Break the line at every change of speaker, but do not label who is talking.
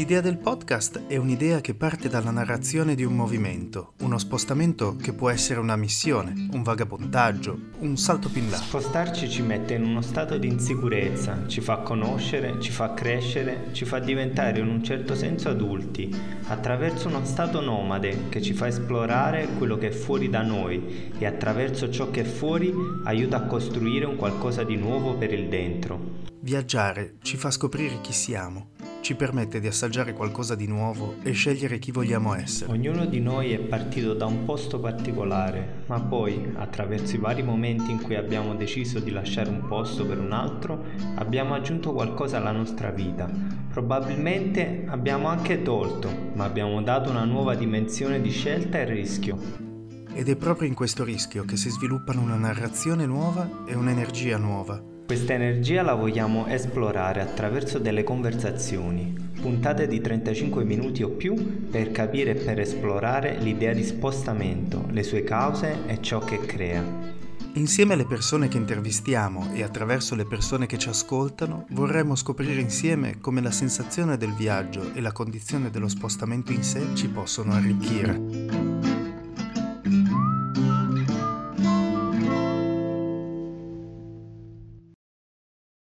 L'idea del podcast è un'idea che parte dalla narrazione di un movimento, uno spostamento che può essere una missione, un vagabondaggio, un salto più in là.
Spostarci ci mette in uno stato di insicurezza, ci fa conoscere, ci fa crescere, ci fa diventare in un certo senso adulti, attraverso uno stato nomade che ci fa esplorare quello che è fuori da noi e attraverso ciò che è fuori aiuta a costruire un qualcosa di nuovo per il dentro.
Viaggiare ci fa scoprire chi siamo ci permette di assaggiare qualcosa di nuovo e scegliere chi vogliamo essere.
Ognuno di noi è partito da un posto particolare, ma poi, attraverso i vari momenti in cui abbiamo deciso di lasciare un posto per un altro, abbiamo aggiunto qualcosa alla nostra vita. Probabilmente abbiamo anche tolto, ma abbiamo dato una nuova dimensione di scelta e rischio.
Ed è proprio in questo rischio che si sviluppano una narrazione nuova e un'energia nuova
questa energia la vogliamo esplorare attraverso delle conversazioni, puntate di 35 minuti o più per capire e per esplorare l'idea di spostamento, le sue cause e ciò che crea.
Insieme alle persone che intervistiamo e attraverso le persone che ci ascoltano, vorremmo scoprire insieme come la sensazione del viaggio e la condizione dello spostamento in sé ci possono arricchire.